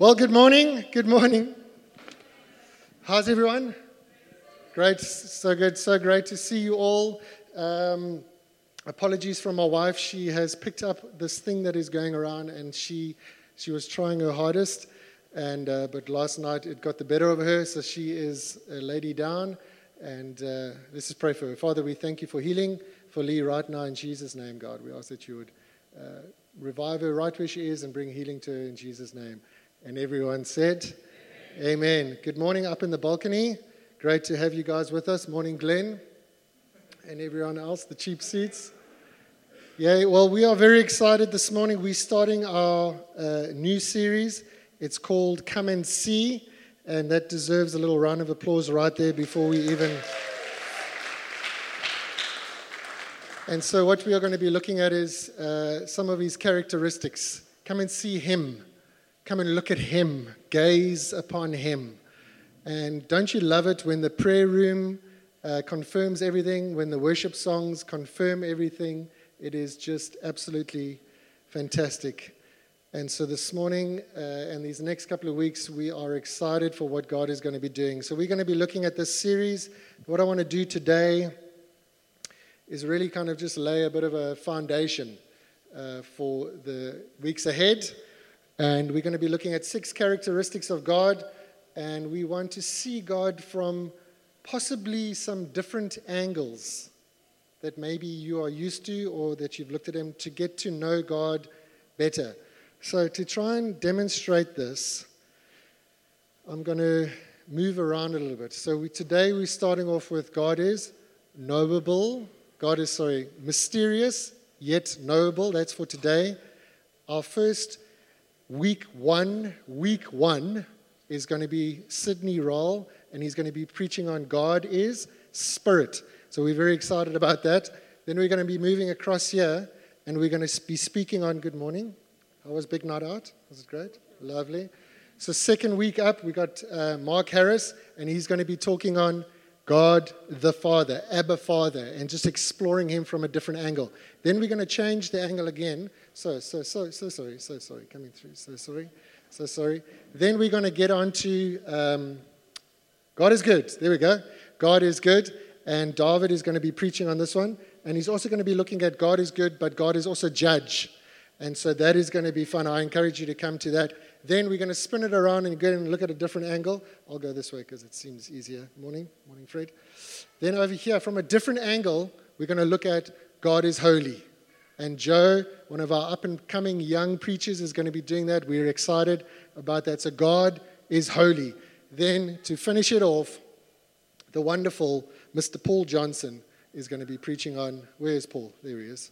Well, good morning. Good morning. How's everyone? Great. So good. So great to see you all. Um, apologies from my wife. She has picked up this thing that is going around, and she she was trying her hardest. And uh, but last night it got the better of her, so she is a lady down. And uh, let's just pray for her. Father, we thank you for healing for Lee right now in Jesus' name, God. We ask that you would uh, revive her right where she is and bring healing to her in Jesus' name. And everyone said, Amen. Amen. Good morning up in the balcony. Great to have you guys with us. Morning, Glenn, and everyone else, the cheap seats. Yeah, well, we are very excited this morning. We're starting our uh, new series. It's called Come and See, and that deserves a little round of applause right there before we even. And so, what we are going to be looking at is uh, some of his characteristics. Come and see him. Come and look at him. Gaze upon him. And don't you love it when the prayer room uh, confirms everything, when the worship songs confirm everything? It is just absolutely fantastic. And so this morning uh, and these next couple of weeks, we are excited for what God is going to be doing. So we're going to be looking at this series. What I want to do today is really kind of just lay a bit of a foundation uh, for the weeks ahead. And we're going to be looking at six characteristics of God, and we want to see God from possibly some different angles that maybe you are used to or that you've looked at Him to get to know God better. So, to try and demonstrate this, I'm going to move around a little bit. So, we, today we're starting off with God is knowable, God is, sorry, mysterious, yet knowable. That's for today. Our first week one, week one is going to be Sydney Roll, and he's going to be preaching on God is Spirit. So we're very excited about that. Then we're going to be moving across here, and we're going to be speaking on Good Morning. How was Big Night Out? Was it great? Lovely. So, second week up, we got uh, Mark Harris, and he's going to be talking on God the Father, Abba Father, and just exploring Him from a different angle. Then we're going to change the angle again. So, so, so, so sorry, so sorry, coming through, so sorry, so sorry. Then we're going to get on to um, God is good. There we go. God is good. And David is going to be preaching on this one. And he's also going to be looking at God is good, but God is also judge. And so that is going to be fun. I encourage you to come to that. Then we're going to spin it around and go and look at a different angle. I'll go this way because it seems easier. Morning, morning, Fred. Then over here, from a different angle, we're going to look at God is holy. And Joe, one of our up and coming young preachers, is going to be doing that. We're excited about that. So God is holy. Then to finish it off, the wonderful Mr. Paul Johnson is going to be preaching on where is Paul? There he is.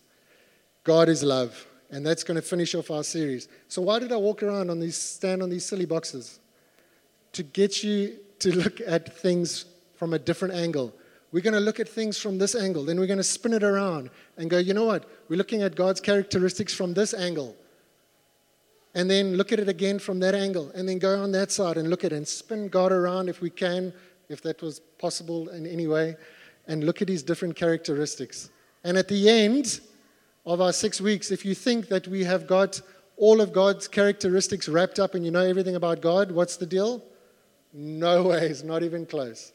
God is love. And that's going to finish off our series. So, why did I walk around on these, stand on these silly boxes? To get you to look at things from a different angle. We're going to look at things from this angle, then we're going to spin it around and go, you know what? We're looking at God's characteristics from this angle. And then look at it again from that angle, and then go on that side and look at it and spin God around if we can, if that was possible in any way, and look at his different characteristics. And at the end, of our six weeks, if you think that we have got all of God's characteristics wrapped up and you know everything about God, what's the deal? No way, it's not even close.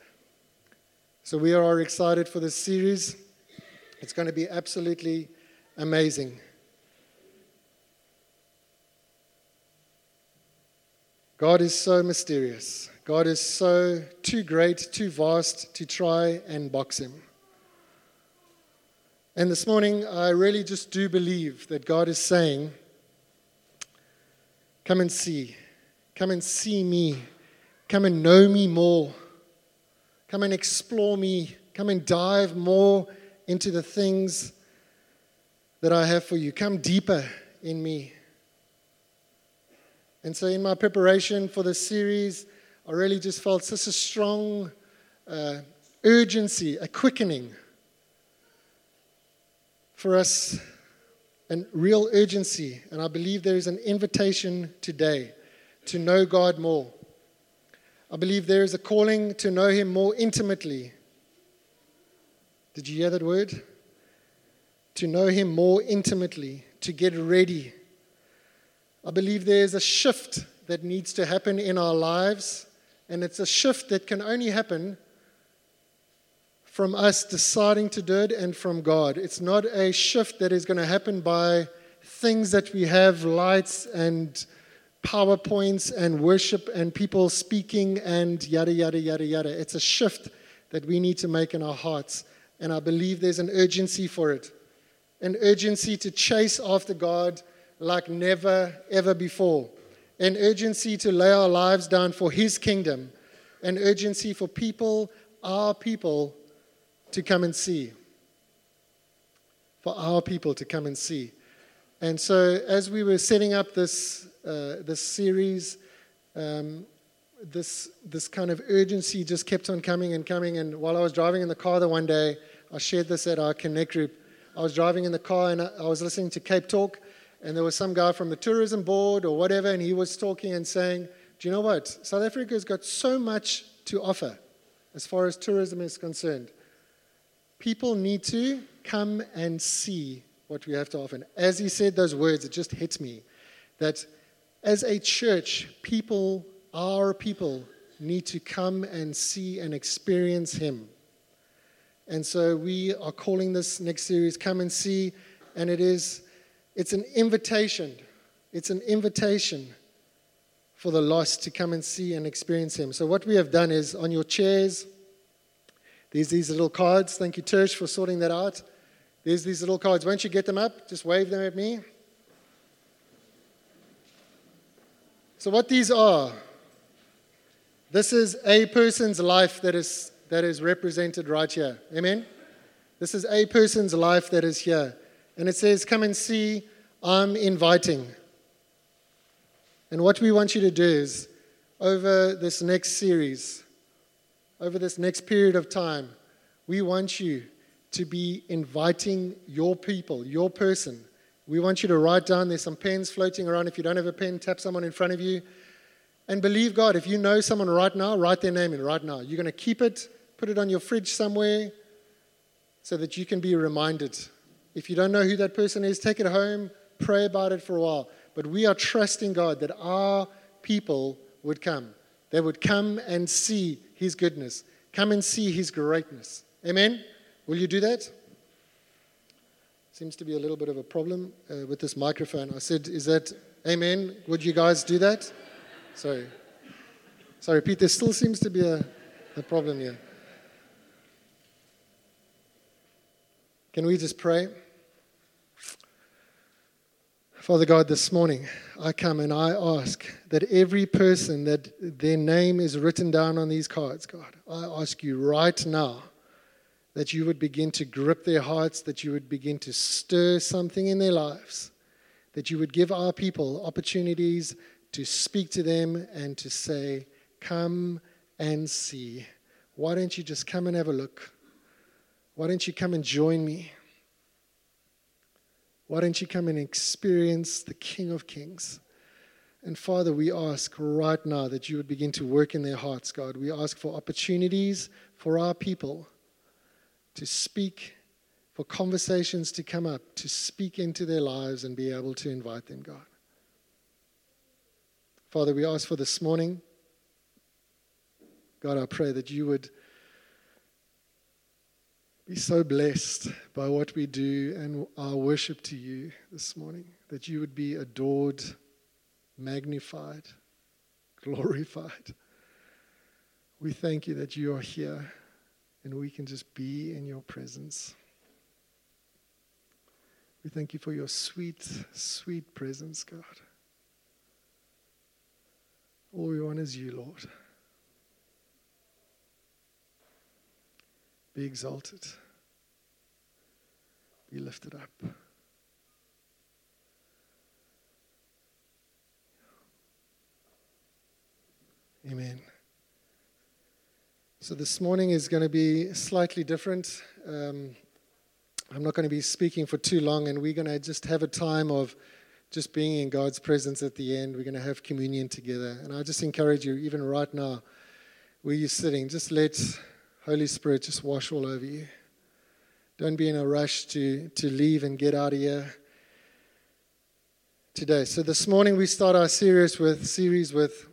So we are excited for this series. It's going to be absolutely amazing. God is so mysterious. God is so too great, too vast to try and box him. And this morning, I really just do believe that God is saying, Come and see. Come and see me. Come and know me more. Come and explore me. Come and dive more into the things that I have for you. Come deeper in me. And so, in my preparation for this series, I really just felt such a strong uh, urgency, a quickening for us and real urgency. And I believe there is an invitation today to know God more. I believe there is a calling to know Him more intimately. Did you hear that word? To know Him more intimately, to get ready. I believe there is a shift that needs to happen in our lives, and it's a shift that can only happen from us deciding to do it and from God. It's not a shift that is going to happen by things that we have, lights and PowerPoints and worship and people speaking and yada, yada, yada, yada. It's a shift that we need to make in our hearts. And I believe there's an urgency for it an urgency to chase after God like never, ever before, an urgency to lay our lives down for His kingdom, an urgency for people, our people, to come and see. For our people to come and see. And so, as we were setting up this, uh, this series, um, this, this kind of urgency just kept on coming and coming. And while I was driving in the car the one day, I shared this at our Connect group. I was driving in the car and I was listening to Cape Talk, and there was some guy from the tourism board or whatever, and he was talking and saying, Do you know what? South Africa's got so much to offer as far as tourism is concerned. People need to come and see what we have to offer. And as he said those words, it just hit me that as a church, people, our people, need to come and see and experience him. And so we are calling this next series Come and See, and it is it's an invitation. It's an invitation for the lost to come and see and experience him. So what we have done is on your chairs, there's these little cards. Thank you, Tersh, for sorting that out. There's these little cards. Once you get them up, just wave them at me. So, what these are, this is a person's life that is, that is represented right here. Amen? This is a person's life that is here. And it says, Come and see, I'm inviting. And what we want you to do is, over this next series, over this next period of time, we want you to be inviting your people, your person. We want you to write down, there's some pens floating around. If you don't have a pen, tap someone in front of you. And believe God, if you know someone right now, write their name in right now. You're going to keep it, put it on your fridge somewhere so that you can be reminded. If you don't know who that person is, take it home, pray about it for a while. But we are trusting God that our people would come. They would come and see His goodness, come and see His greatness. Amen? Will you do that? Seems to be a little bit of a problem uh, with this microphone. I said, Is that amen? Would you guys do that? Sorry. Sorry, Pete, there still seems to be a, a problem here. Can we just pray? Father God, this morning I come and I ask that every person that their name is written down on these cards, God, I ask you right now that you would begin to grip their hearts, that you would begin to stir something in their lives, that you would give our people opportunities to speak to them and to say, Come and see. Why don't you just come and have a look? Why don't you come and join me? Why don't you come and experience the King of Kings? And Father, we ask right now that you would begin to work in their hearts, God. We ask for opportunities for our people to speak, for conversations to come up, to speak into their lives and be able to invite them, God. Father, we ask for this morning. God, I pray that you would be so blessed by what we do and our worship to you this morning, that you would be adored, magnified, glorified. We thank you that you are here and we can just be in your presence. We thank you for your sweet, sweet presence, God. All we want is you, Lord. Be exalted. Be lifted up. Amen. So this morning is going to be slightly different. Um, I'm not going to be speaking for too long, and we're going to just have a time of just being in God's presence at the end. We're going to have communion together. And I just encourage you, even right now, where you're sitting, just let Holy Spirit just wash all over you. Don't be in a rush to, to leave and get out of here. today. So this morning we start our series with series with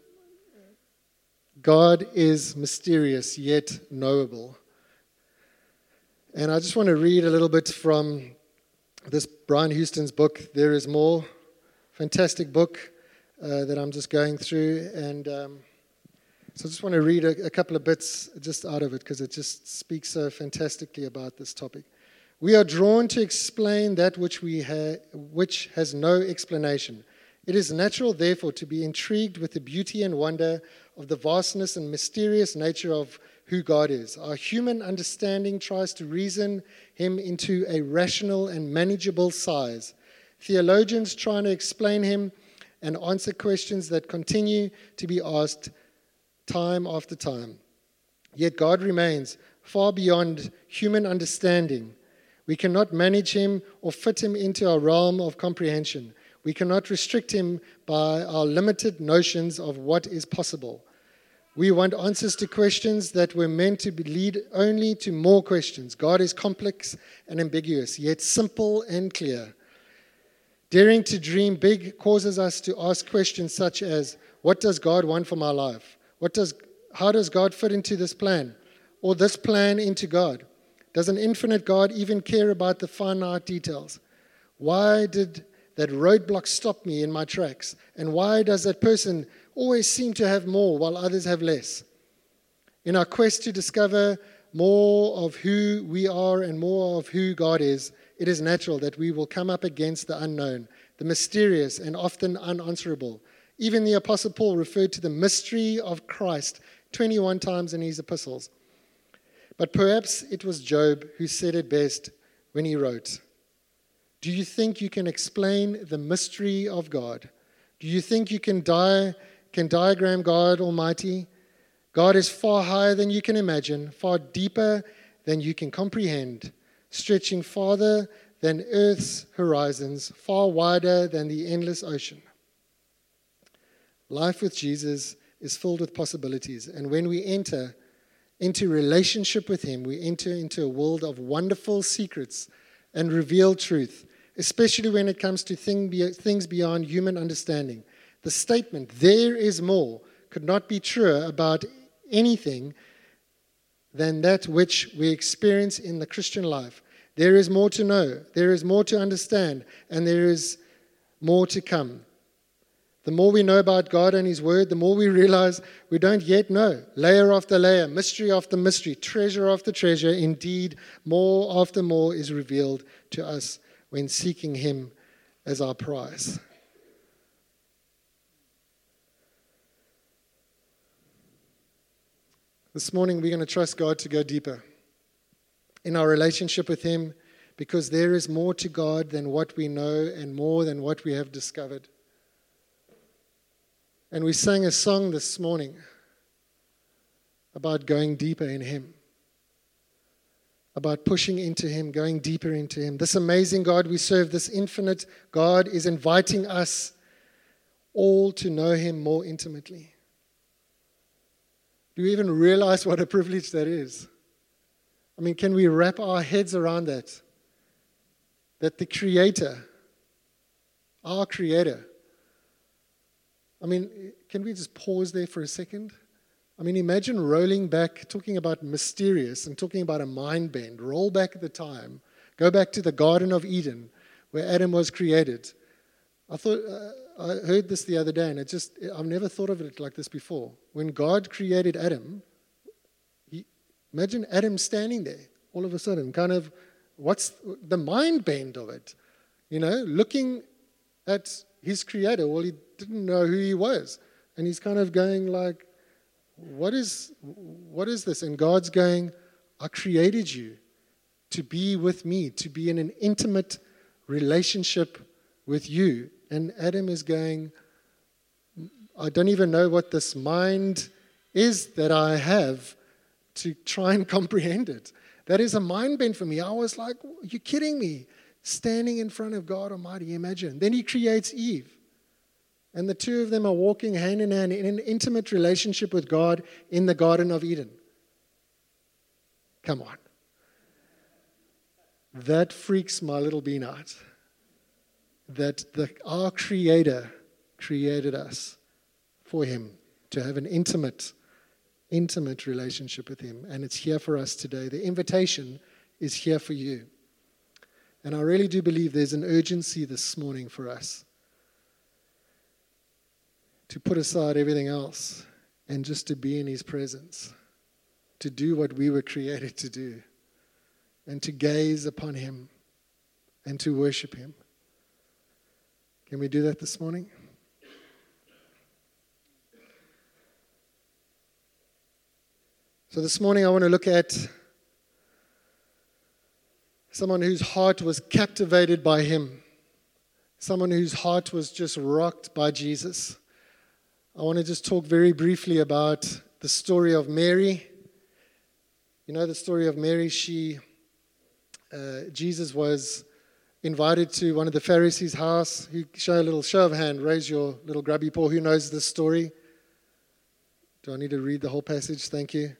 God is mysterious yet knowable. And I just want to read a little bit from this Brian Houston's book, There Is More. Fantastic book uh, that I'm just going through. And um, so I just want to read a, a couple of bits just out of it because it just speaks so fantastically about this topic. We are drawn to explain that which, we ha- which has no explanation. It is natural, therefore, to be intrigued with the beauty and wonder of the vastness and mysterious nature of who God is. Our human understanding tries to reason him into a rational and manageable size. Theologians try to explain him and answer questions that continue to be asked time after time. Yet God remains far beyond human understanding. We cannot manage him or fit him into our realm of comprehension. We cannot restrict him by our limited notions of what is possible. We want answers to questions that were meant to lead only to more questions. God is complex and ambiguous, yet simple and clear. Daring to dream big causes us to ask questions such as What does God want for my life? What does, how does God fit into this plan? Or this plan into God? Does an infinite God even care about the finite details? Why did that roadblock stop me in my tracks? And why does that person always seem to have more while others have less? In our quest to discover more of who we are and more of who God is, it is natural that we will come up against the unknown, the mysterious, and often unanswerable. Even the Apostle Paul referred to the mystery of Christ 21 times in his epistles. But perhaps it was Job who said it best when he wrote Do you think you can explain the mystery of God? Do you think you can, di- can diagram God Almighty? God is far higher than you can imagine, far deeper than you can comprehend, stretching farther than Earth's horizons, far wider than the endless ocean. Life with Jesus is filled with possibilities, and when we enter into relationship with Him, we enter into a world of wonderful secrets and revealed truth, especially when it comes to things beyond human understanding. The statement, there is more, could not be truer about anything than that which we experience in the Christian life. There is more to know, there is more to understand, and there is more to come. The more we know about God and His Word, the more we realize we don't yet know. Layer after layer, mystery after mystery, treasure after treasure. Indeed, more after more is revealed to us when seeking Him as our prize. This morning, we're going to trust God to go deeper in our relationship with Him because there is more to God than what we know and more than what we have discovered. And we sang a song this morning about going deeper in Him, about pushing into Him, going deeper into Him. This amazing God we serve, this infinite God, is inviting us all to know Him more intimately. Do you even realize what a privilege that is? I mean, can we wrap our heads around that? That the Creator, our Creator, I mean, can we just pause there for a second? I mean, imagine rolling back, talking about mysterious and talking about a mind bend. Roll back the time. Go back to the Garden of Eden where Adam was created. I thought, uh, I heard this the other day, and it just, I've never thought of it like this before. When God created Adam, he, imagine Adam standing there all of a sudden, kind of, what's the mind bend of it? You know, looking at his creator. Well, he didn't know who he was. And he's kind of going like, what is, what is this? And God's going, I created you to be with me, to be in an intimate relationship with you. And Adam is going, I don't even know what this mind is that I have to try and comprehend it. That is a mind bend for me. I was like, You're kidding me? Standing in front of God Almighty, imagine. Then he creates Eve. And the two of them are walking hand in hand in an intimate relationship with God in the Garden of Eden. Come on. That freaks my little bean out. that the, our Creator created us for Him to have an intimate, intimate relationship with Him. And it's here for us today. The invitation is here for you. And I really do believe there's an urgency this morning for us to put aside everything else and just to be in His presence, to do what we were created to do, and to gaze upon Him and to worship Him. Can we do that this morning? So, this morning I want to look at someone whose heart was captivated by Him, someone whose heart was just rocked by Jesus. I want to just talk very briefly about the story of Mary. You know the story of Mary. She, uh, Jesus was invited to one of the Pharisees' house. Who show a little show of hand. Raise your little grubby paw. Who knows this story? Do I need to read the whole passage? Thank you.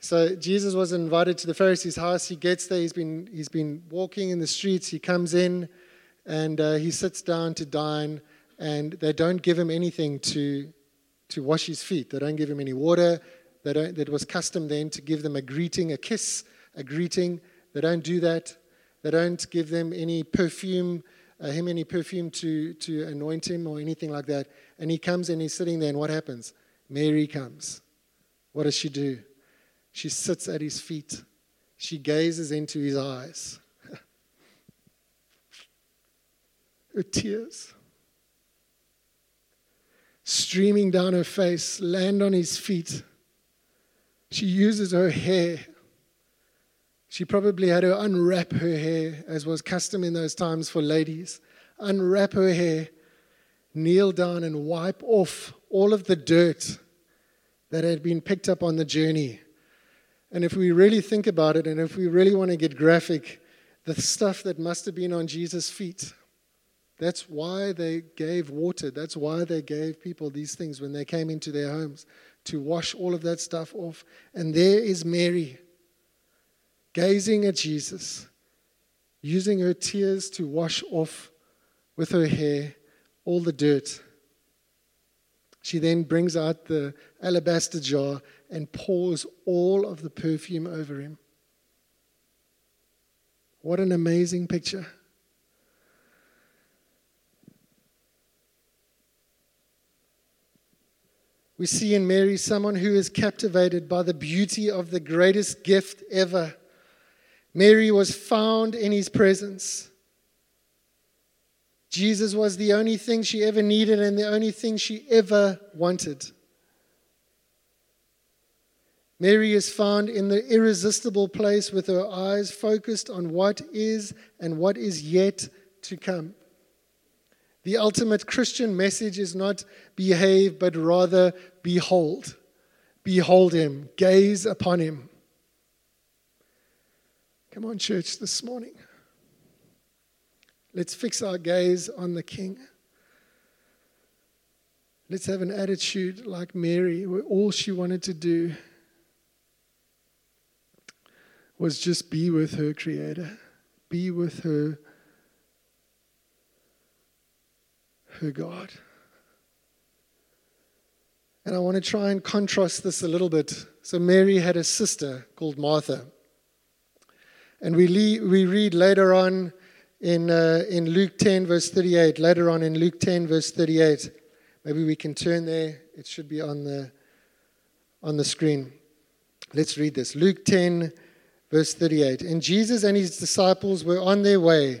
So Jesus was invited to the Pharisee's house. He gets there. He's been he's been walking in the streets. He comes in, and uh, he sits down to dine and they don't give him anything to, to wash his feet. They don't give him any water. They don't, it was custom then to give them a greeting, a kiss, a greeting. They don't do that. They don't give them any perfume, uh, him any perfume to, to anoint him or anything like that. And he comes and he's sitting there, and what happens? Mary comes. What does she do? She sits at his feet. She gazes into his eyes. Her tears streaming down her face, land on his feet. She uses her hair. She probably had to unwrap her hair, as was custom in those times for ladies. Unwrap her hair, kneel down, and wipe off all of the dirt that had been picked up on the journey. And if we really think about it, and if we really want to get graphic, the stuff that must have been on Jesus' feet that's why they gave water. That's why they gave people these things when they came into their homes to wash all of that stuff off. And there is Mary gazing at Jesus, using her tears to wash off with her hair all the dirt. She then brings out the alabaster jar and pours all of the perfume over him. What an amazing picture. We see in Mary someone who is captivated by the beauty of the greatest gift ever. Mary was found in his presence. Jesus was the only thing she ever needed and the only thing she ever wanted. Mary is found in the irresistible place with her eyes focused on what is and what is yet to come. The ultimate Christian message is not behave, but rather behold. Behold him, gaze upon him. Come on, church, this morning. Let's fix our gaze on the King. Let's have an attitude like Mary, where all she wanted to do was just be with her Creator, be with her her God. And I want to try and contrast this a little bit. So, Mary had a sister called Martha. And we, le- we read later on in, uh, in Luke 10, verse 38, later on in Luke 10, verse 38. Maybe we can turn there. It should be on the, on the screen. Let's read this. Luke 10, verse 38. And Jesus and his disciples were on their way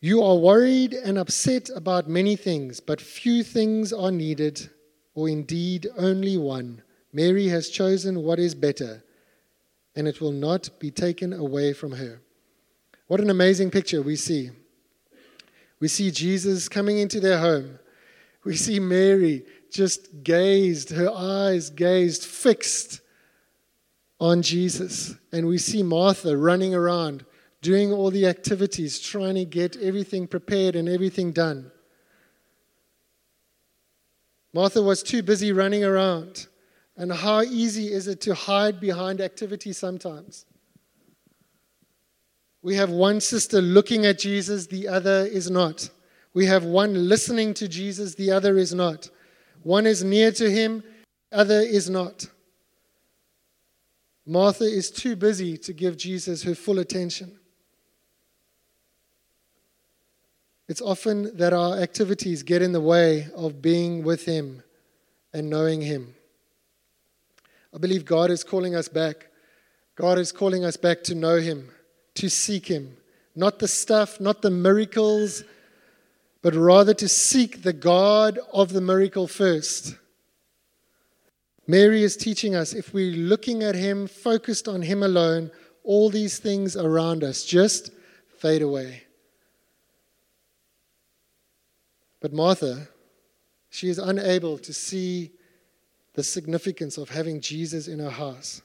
you are worried and upset about many things, but few things are needed, or indeed only one. Mary has chosen what is better, and it will not be taken away from her. What an amazing picture we see. We see Jesus coming into their home. We see Mary just gazed, her eyes gazed, fixed on Jesus. And we see Martha running around, doing all the activities, trying to get everything prepared and everything done. Martha was too busy running around. And how easy is it to hide behind activity sometimes? We have one sister looking at Jesus, the other is not. We have one listening to Jesus, the other is not. One is near to him, the other is not. Martha is too busy to give Jesus her full attention. It's often that our activities get in the way of being with him and knowing him. I believe God is calling us back. God is calling us back to know him to seek Him. Not the stuff, not the miracles, but rather to seek the God of the miracle first. Mary is teaching us if we're looking at Him, focused on Him alone, all these things around us just fade away. But Martha, she is unable to see the significance of having Jesus in her house.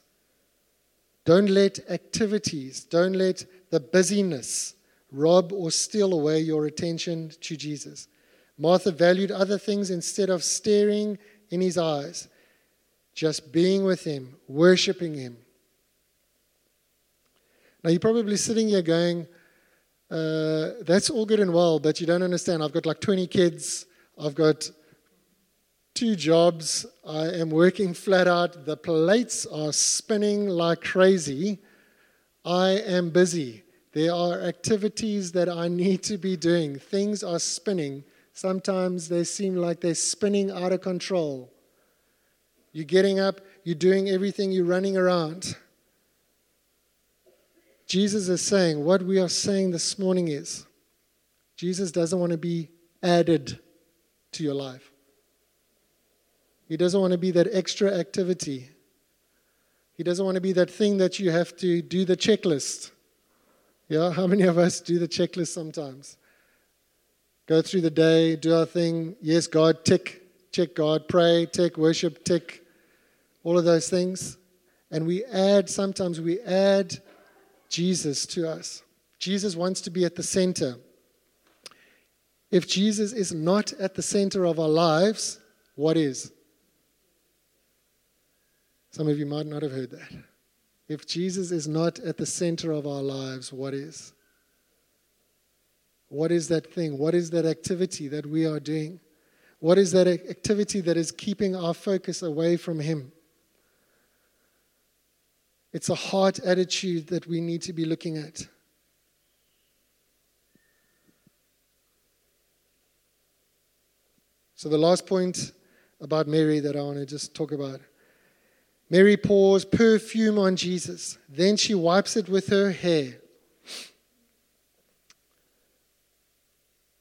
Don't let activities, don't let the busyness rob or steal away your attention to Jesus. Martha valued other things instead of staring in his eyes, just being with him, worshiping him. Now, you're probably sitting here going, uh, That's all good and well, but you don't understand. I've got like 20 kids, I've got two jobs. I am working flat out. The plates are spinning like crazy. I am busy. There are activities that I need to be doing. Things are spinning. Sometimes they seem like they're spinning out of control. You're getting up, you're doing everything, you're running around. Jesus is saying, what we are saying this morning is, Jesus doesn't want to be added to your life. He doesn't want to be that extra activity. He doesn't want to be that thing that you have to do the checklist. Yeah, how many of us do the checklist sometimes? Go through the day, do our thing. Yes, God, tick, check God, pray, tick, worship, tick, all of those things. And we add, sometimes we add Jesus to us. Jesus wants to be at the center. If Jesus is not at the center of our lives, what is? Some of you might not have heard that. If Jesus is not at the center of our lives, what is? What is that thing? What is that activity that we are doing? What is that activity that is keeping our focus away from Him? It's a heart attitude that we need to be looking at. So, the last point about Mary that I want to just talk about Mary pours perfume on Jesus. Then she wipes it with her hair.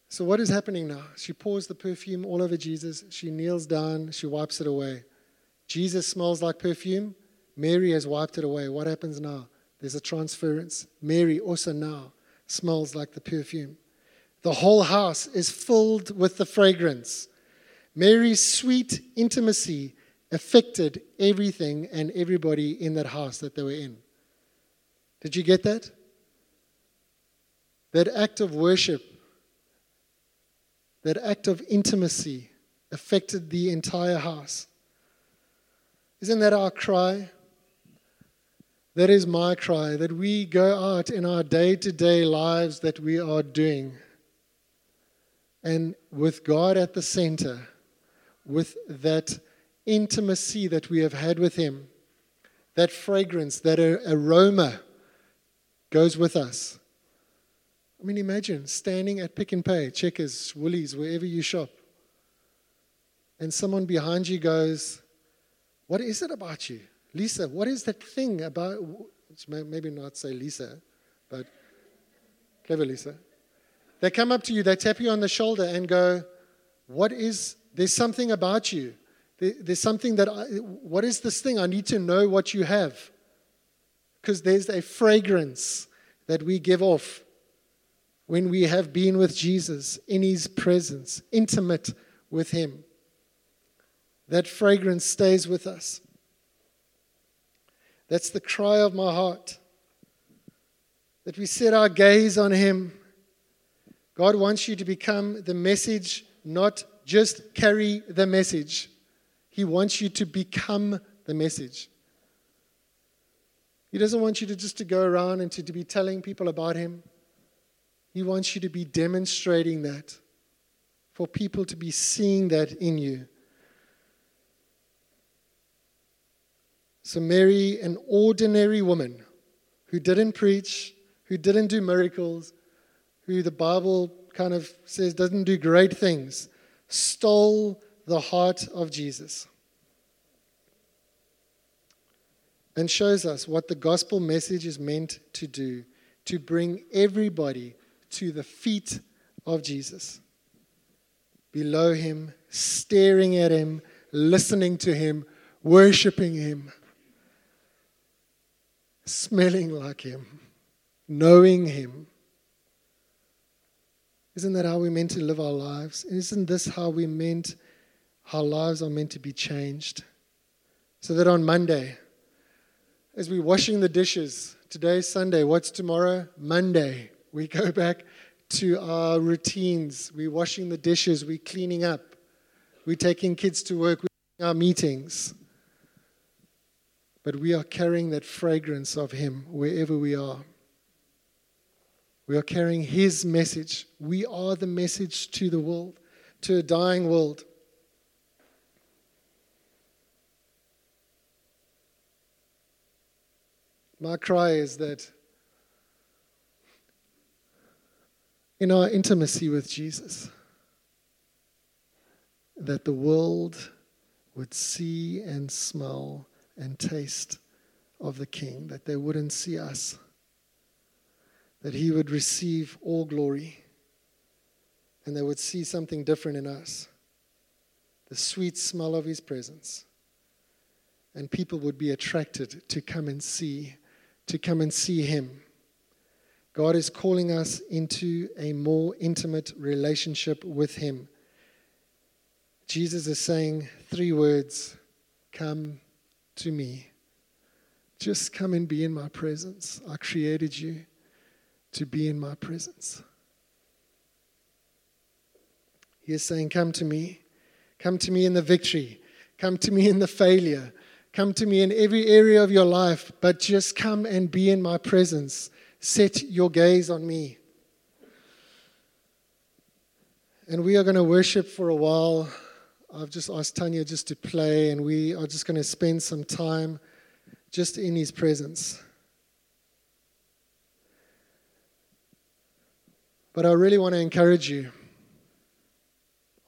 So, what is happening now? She pours the perfume all over Jesus. She kneels down. She wipes it away. Jesus smells like perfume. Mary has wiped it away. What happens now? There's a transference. Mary also now smells like the perfume. The whole house is filled with the fragrance. Mary's sweet intimacy affected everything and everybody in that house that they were in. Did you get that? That act of worship, that act of intimacy affected the entire house. Isn't that our cry? That is my cry that we go out in our day to day lives that we are doing. And with God at the center, with that intimacy that we have had with Him, that fragrance, that aroma goes with us. I mean, imagine standing at Pick n Pay, Checkers, Woolies, wherever you shop, and someone behind you goes, What is it about you? Lisa, what is that thing about? Maybe not say Lisa, but clever Lisa. They come up to you, they tap you on the shoulder and go, What is, there's something about you. There's something that, I, what is this thing? I need to know what you have. Because there's a fragrance that we give off. when we have been with Jesus in his presence, intimate with him. That fragrance stays with us. That's the cry of my heart. That we set our gaze on him. God wants you to become the message, not just carry the message. He wants you to become the message. He doesn't want you to just to go around and to, to be telling people about him. He wants you to be demonstrating that, for people to be seeing that in you. So, Mary, an ordinary woman who didn't preach, who didn't do miracles, who the Bible kind of says doesn't do great things, stole the heart of Jesus and shows us what the gospel message is meant to do to bring everybody to the feet of Jesus. Below him, staring at him, listening to him, worshiping him, smelling like him, knowing him. Isn't that how we're meant to live our lives? Isn't this how we meant our lives are meant to be changed? So that on Monday, as we're washing the dishes, today's Sunday, what's tomorrow? Monday. We go back to our routines. We're washing the dishes, we're cleaning up, we're taking kids to work, we're our meetings. But we are carrying that fragrance of Him wherever we are. We are carrying His message. We are the message to the world, to a dying world. My cry is that in our intimacy with Jesus that the world would see and smell and taste of the King, that they wouldn't see us, that He would receive all glory, and they would see something different in us the sweet smell of His presence. And people would be attracted to come and see, to come and see Him God is calling us into a more intimate relationship with Him. Jesus is saying three words Come to me. Just come and be in my presence. I created you to be in my presence. He is saying, Come to me. Come to me in the victory. Come to me in the failure. Come to me in every area of your life, but just come and be in my presence. Set your gaze on me. And we are going to worship for a while. I've just asked Tanya just to play, and we are just going to spend some time just in his presence. But I really want to encourage you.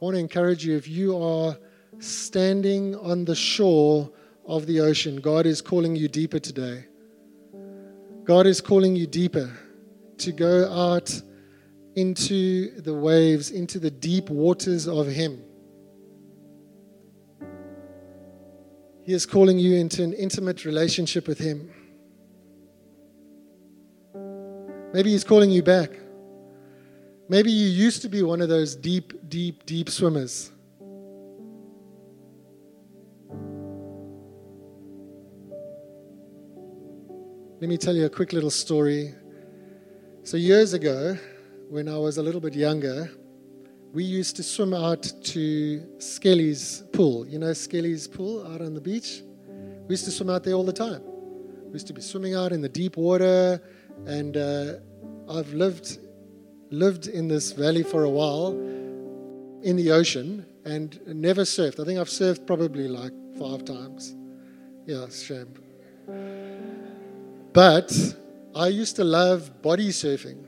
I want to encourage you if you are standing on the shore of the ocean, God is calling you deeper today. God is calling you deeper to go out into the waves, into the deep waters of Him. He is calling you into an intimate relationship with Him. Maybe He's calling you back. Maybe you used to be one of those deep, deep, deep swimmers. Let me tell you a quick little story. So, years ago, when I was a little bit younger, we used to swim out to Skelly's pool. You know Skelly's pool out on the beach? We used to swim out there all the time. We used to be swimming out in the deep water, and uh, I've lived lived in this valley for a while in the ocean and never surfed. I think I've surfed probably like five times. Yeah, it's shame. But I used to love body surfing.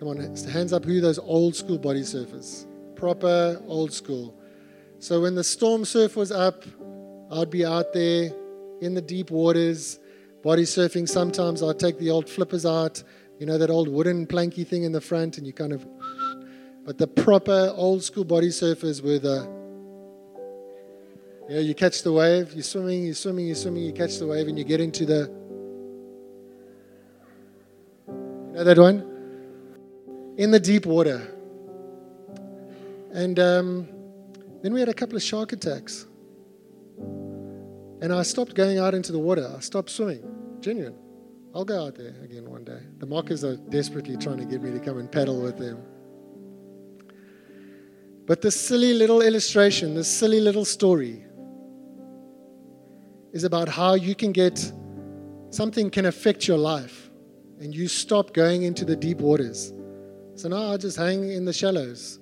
Come on, hands up who those old school body surfers? Proper old school. So when the storm surf was up, I'd be out there in the deep waters, body surfing. Sometimes I'd take the old flippers out, you know, that old wooden planky thing in the front, and you kind of. But the proper old school body surfers were the. You know, you catch the wave, you're swimming, you're swimming, you're swimming, you catch the wave, and you get into the You know that one? in the deep water. And um, then we had a couple of shark attacks. And I stopped going out into the water. I stopped swimming. Genuine. I'll go out there again one day. The mockers are desperately trying to get me to come and paddle with them. But this silly little illustration, this silly little story, is about how you can get something can affect your life and you stop going into the deep waters. So now I just hang in the shallows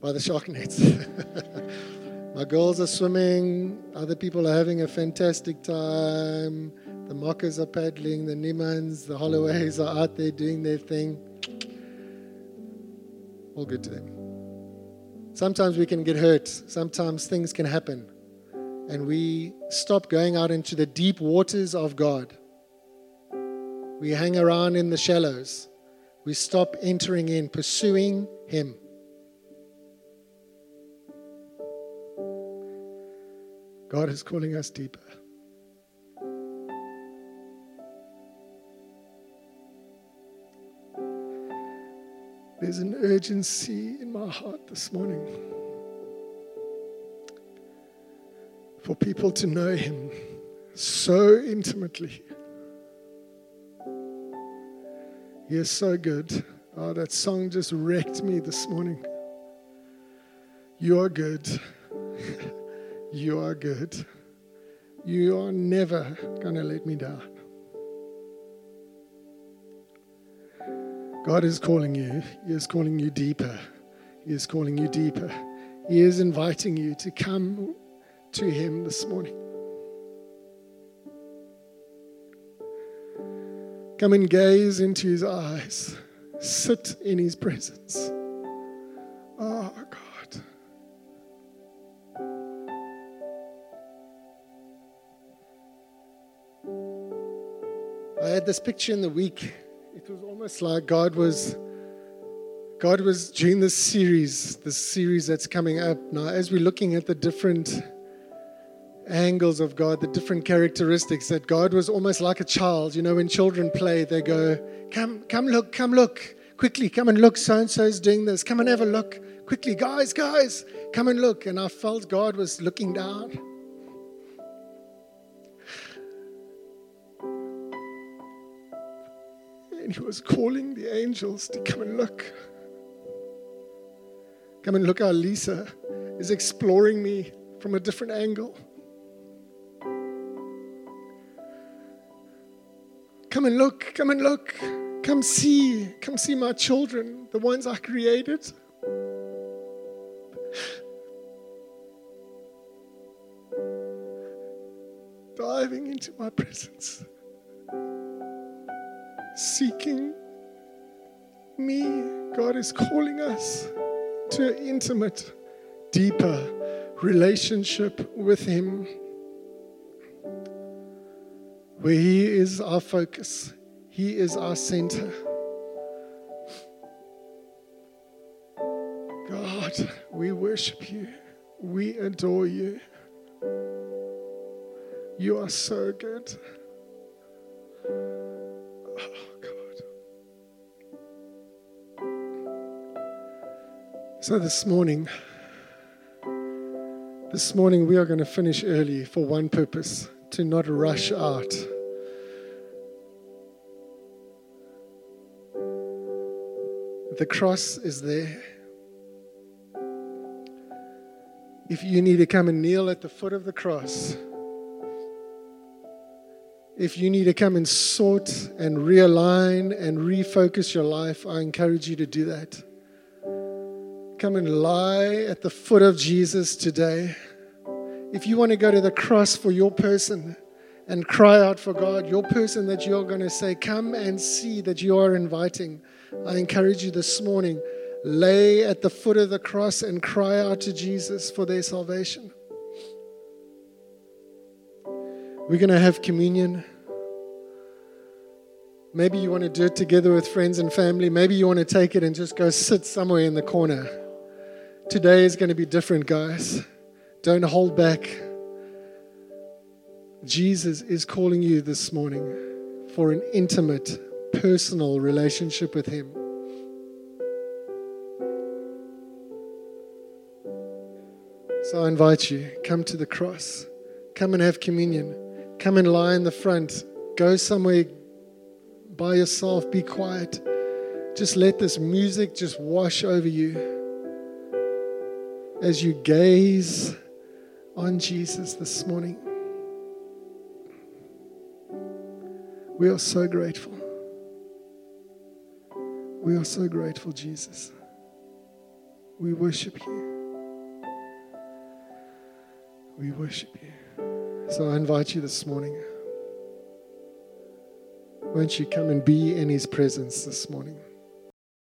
by the shark nets. My girls are swimming, other people are having a fantastic time. The mockers are paddling, the Nimans, the Holloways are out there doing their thing. All good to them. Sometimes we can get hurt, sometimes things can happen, and we stop going out into the deep waters of God. We hang around in the shallows. We stop entering in, pursuing Him. God is calling us deeper. There's an urgency in my heart this morning for people to know Him so intimately. He is so good. Oh, that song just wrecked me this morning. You are good. you are good. You are never going to let me down. God is calling you. He is calling you deeper. He is calling you deeper. He is inviting you to come to Him this morning. Come and gaze into His eyes, sit in His presence. Oh, God. I had this picture in the week it was almost like God was God was during this series, this series that's coming up now, as we're looking at the different angles of God, the different characteristics, that God was almost like a child. You know, when children play, they go, Come, come look, come look, quickly, come and look, so and so is doing this, come and have a look, quickly, guys, guys, come and look. And I felt God was looking down. And he was calling the angels to come and look. Come and look how Lisa is exploring me from a different angle. Come and look, come and look. Come see, come see my children, the ones I created. Diving into my presence seeking me. God is calling us to an intimate, deeper relationship with Him where He is our focus, He is our center. God, we worship you, we adore you. You are so good. So this morning, this morning we are going to finish early for one purpose to not rush out. The cross is there. If you need to come and kneel at the foot of the cross, if you need to come and sort and realign and refocus your life, I encourage you to do that. Come and lie at the foot of Jesus today. If you want to go to the cross for your person and cry out for God, your person that you're going to say, Come and see that you are inviting, I encourage you this morning, lay at the foot of the cross and cry out to Jesus for their salvation. We're going to have communion. Maybe you want to do it together with friends and family. Maybe you want to take it and just go sit somewhere in the corner. Today is going to be different, guys. Don't hold back. Jesus is calling you this morning for an intimate, personal relationship with Him. So I invite you, come to the cross, come and have communion, come and lie in the front, go somewhere by yourself, be quiet. Just let this music just wash over you as you gaze on Jesus this morning. We are so grateful. We are so grateful, Jesus. We worship you. We worship you. So I invite you this morning. Won't you come and be in his presence this morning?